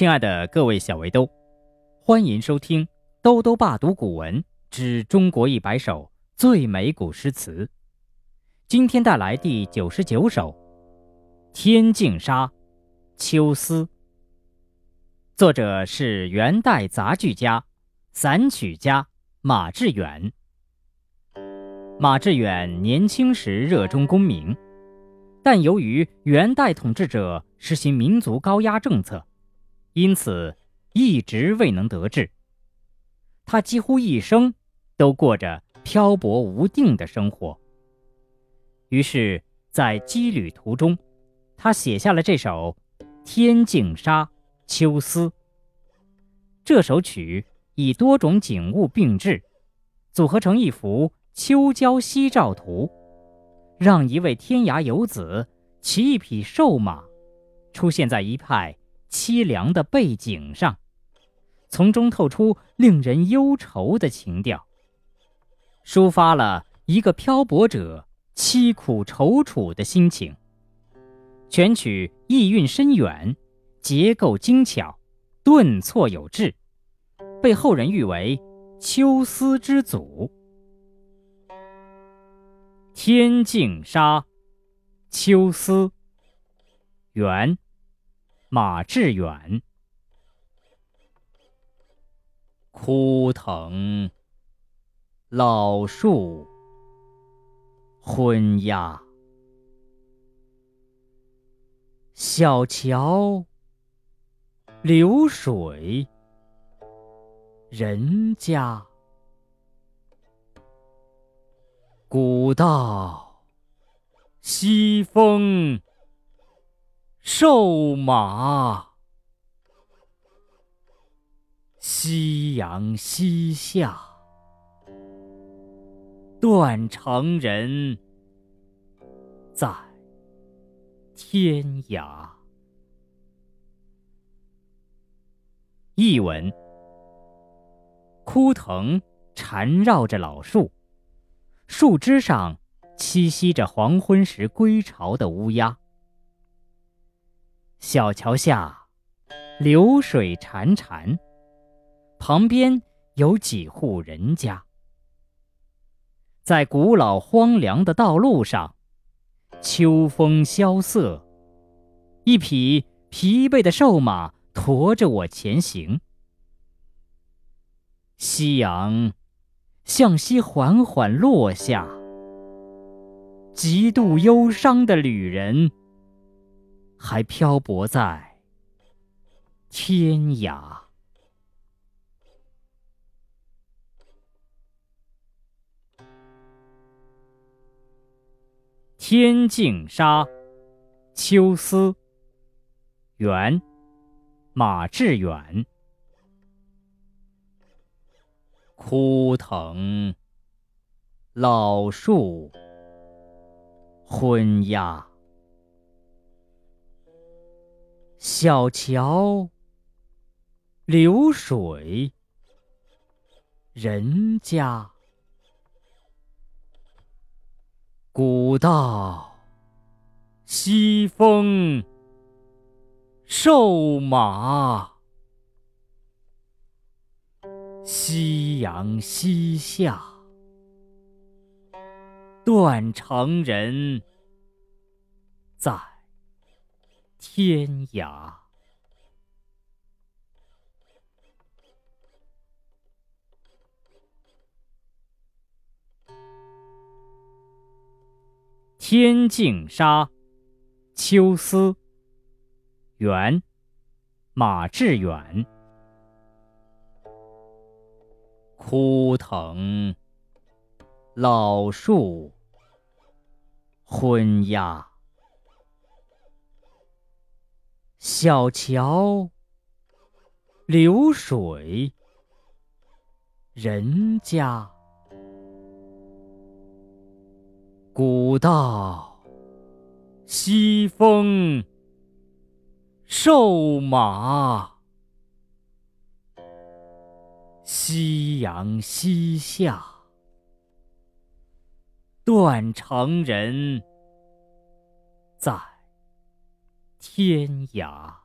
亲爱的各位小围兜，欢迎收听《兜兜爸读古文之中国一百首最美古诗词》。今天带来第九十九首《天净沙·秋思》，作者是元代杂剧家、散曲家马致远。马致远年轻时热衷功名，但由于元代统治者实行民族高压政策。因此，一直未能得志。他几乎一生都过着漂泊无定的生活。于是，在羁旅途中，他写下了这首《天净沙·秋思》。这首曲以多种景物并置，组合成一幅秋郊夕照图，让一位天涯游子骑一匹瘦马，出现在一派。凄凉的背景上，从中透出令人忧愁的情调，抒发了一个漂泊者凄苦踌躇的心情。全曲意蕴深远，结构精巧，顿挫有致，被后人誉为“秋思之祖”。《天净沙·秋思》元。马致远，枯藤老树昏鸦，小桥流水人家，古道西风。瘦马，夕阳西下，断肠人在天涯。译文：枯藤缠绕着老树，树枝上栖息着黄昏时归巢的乌鸦。小桥下，流水潺潺，旁边有几户人家。在古老荒凉的道路上，秋风萧瑟，一匹疲惫的瘦马驮着我前行。夕阳向西缓缓落下，极度忧伤的旅人。还漂泊在天涯，《天净沙·秋思》元，马致远。枯藤老树昏鸦。小桥流水人家，古道西风瘦马，夕阳西下，断肠人在。天涯，《天净沙·秋思》元，马致远。枯藤老树昏鸦。小桥流水人家，古道西风瘦马，夕阳西下，断肠人在。天涯。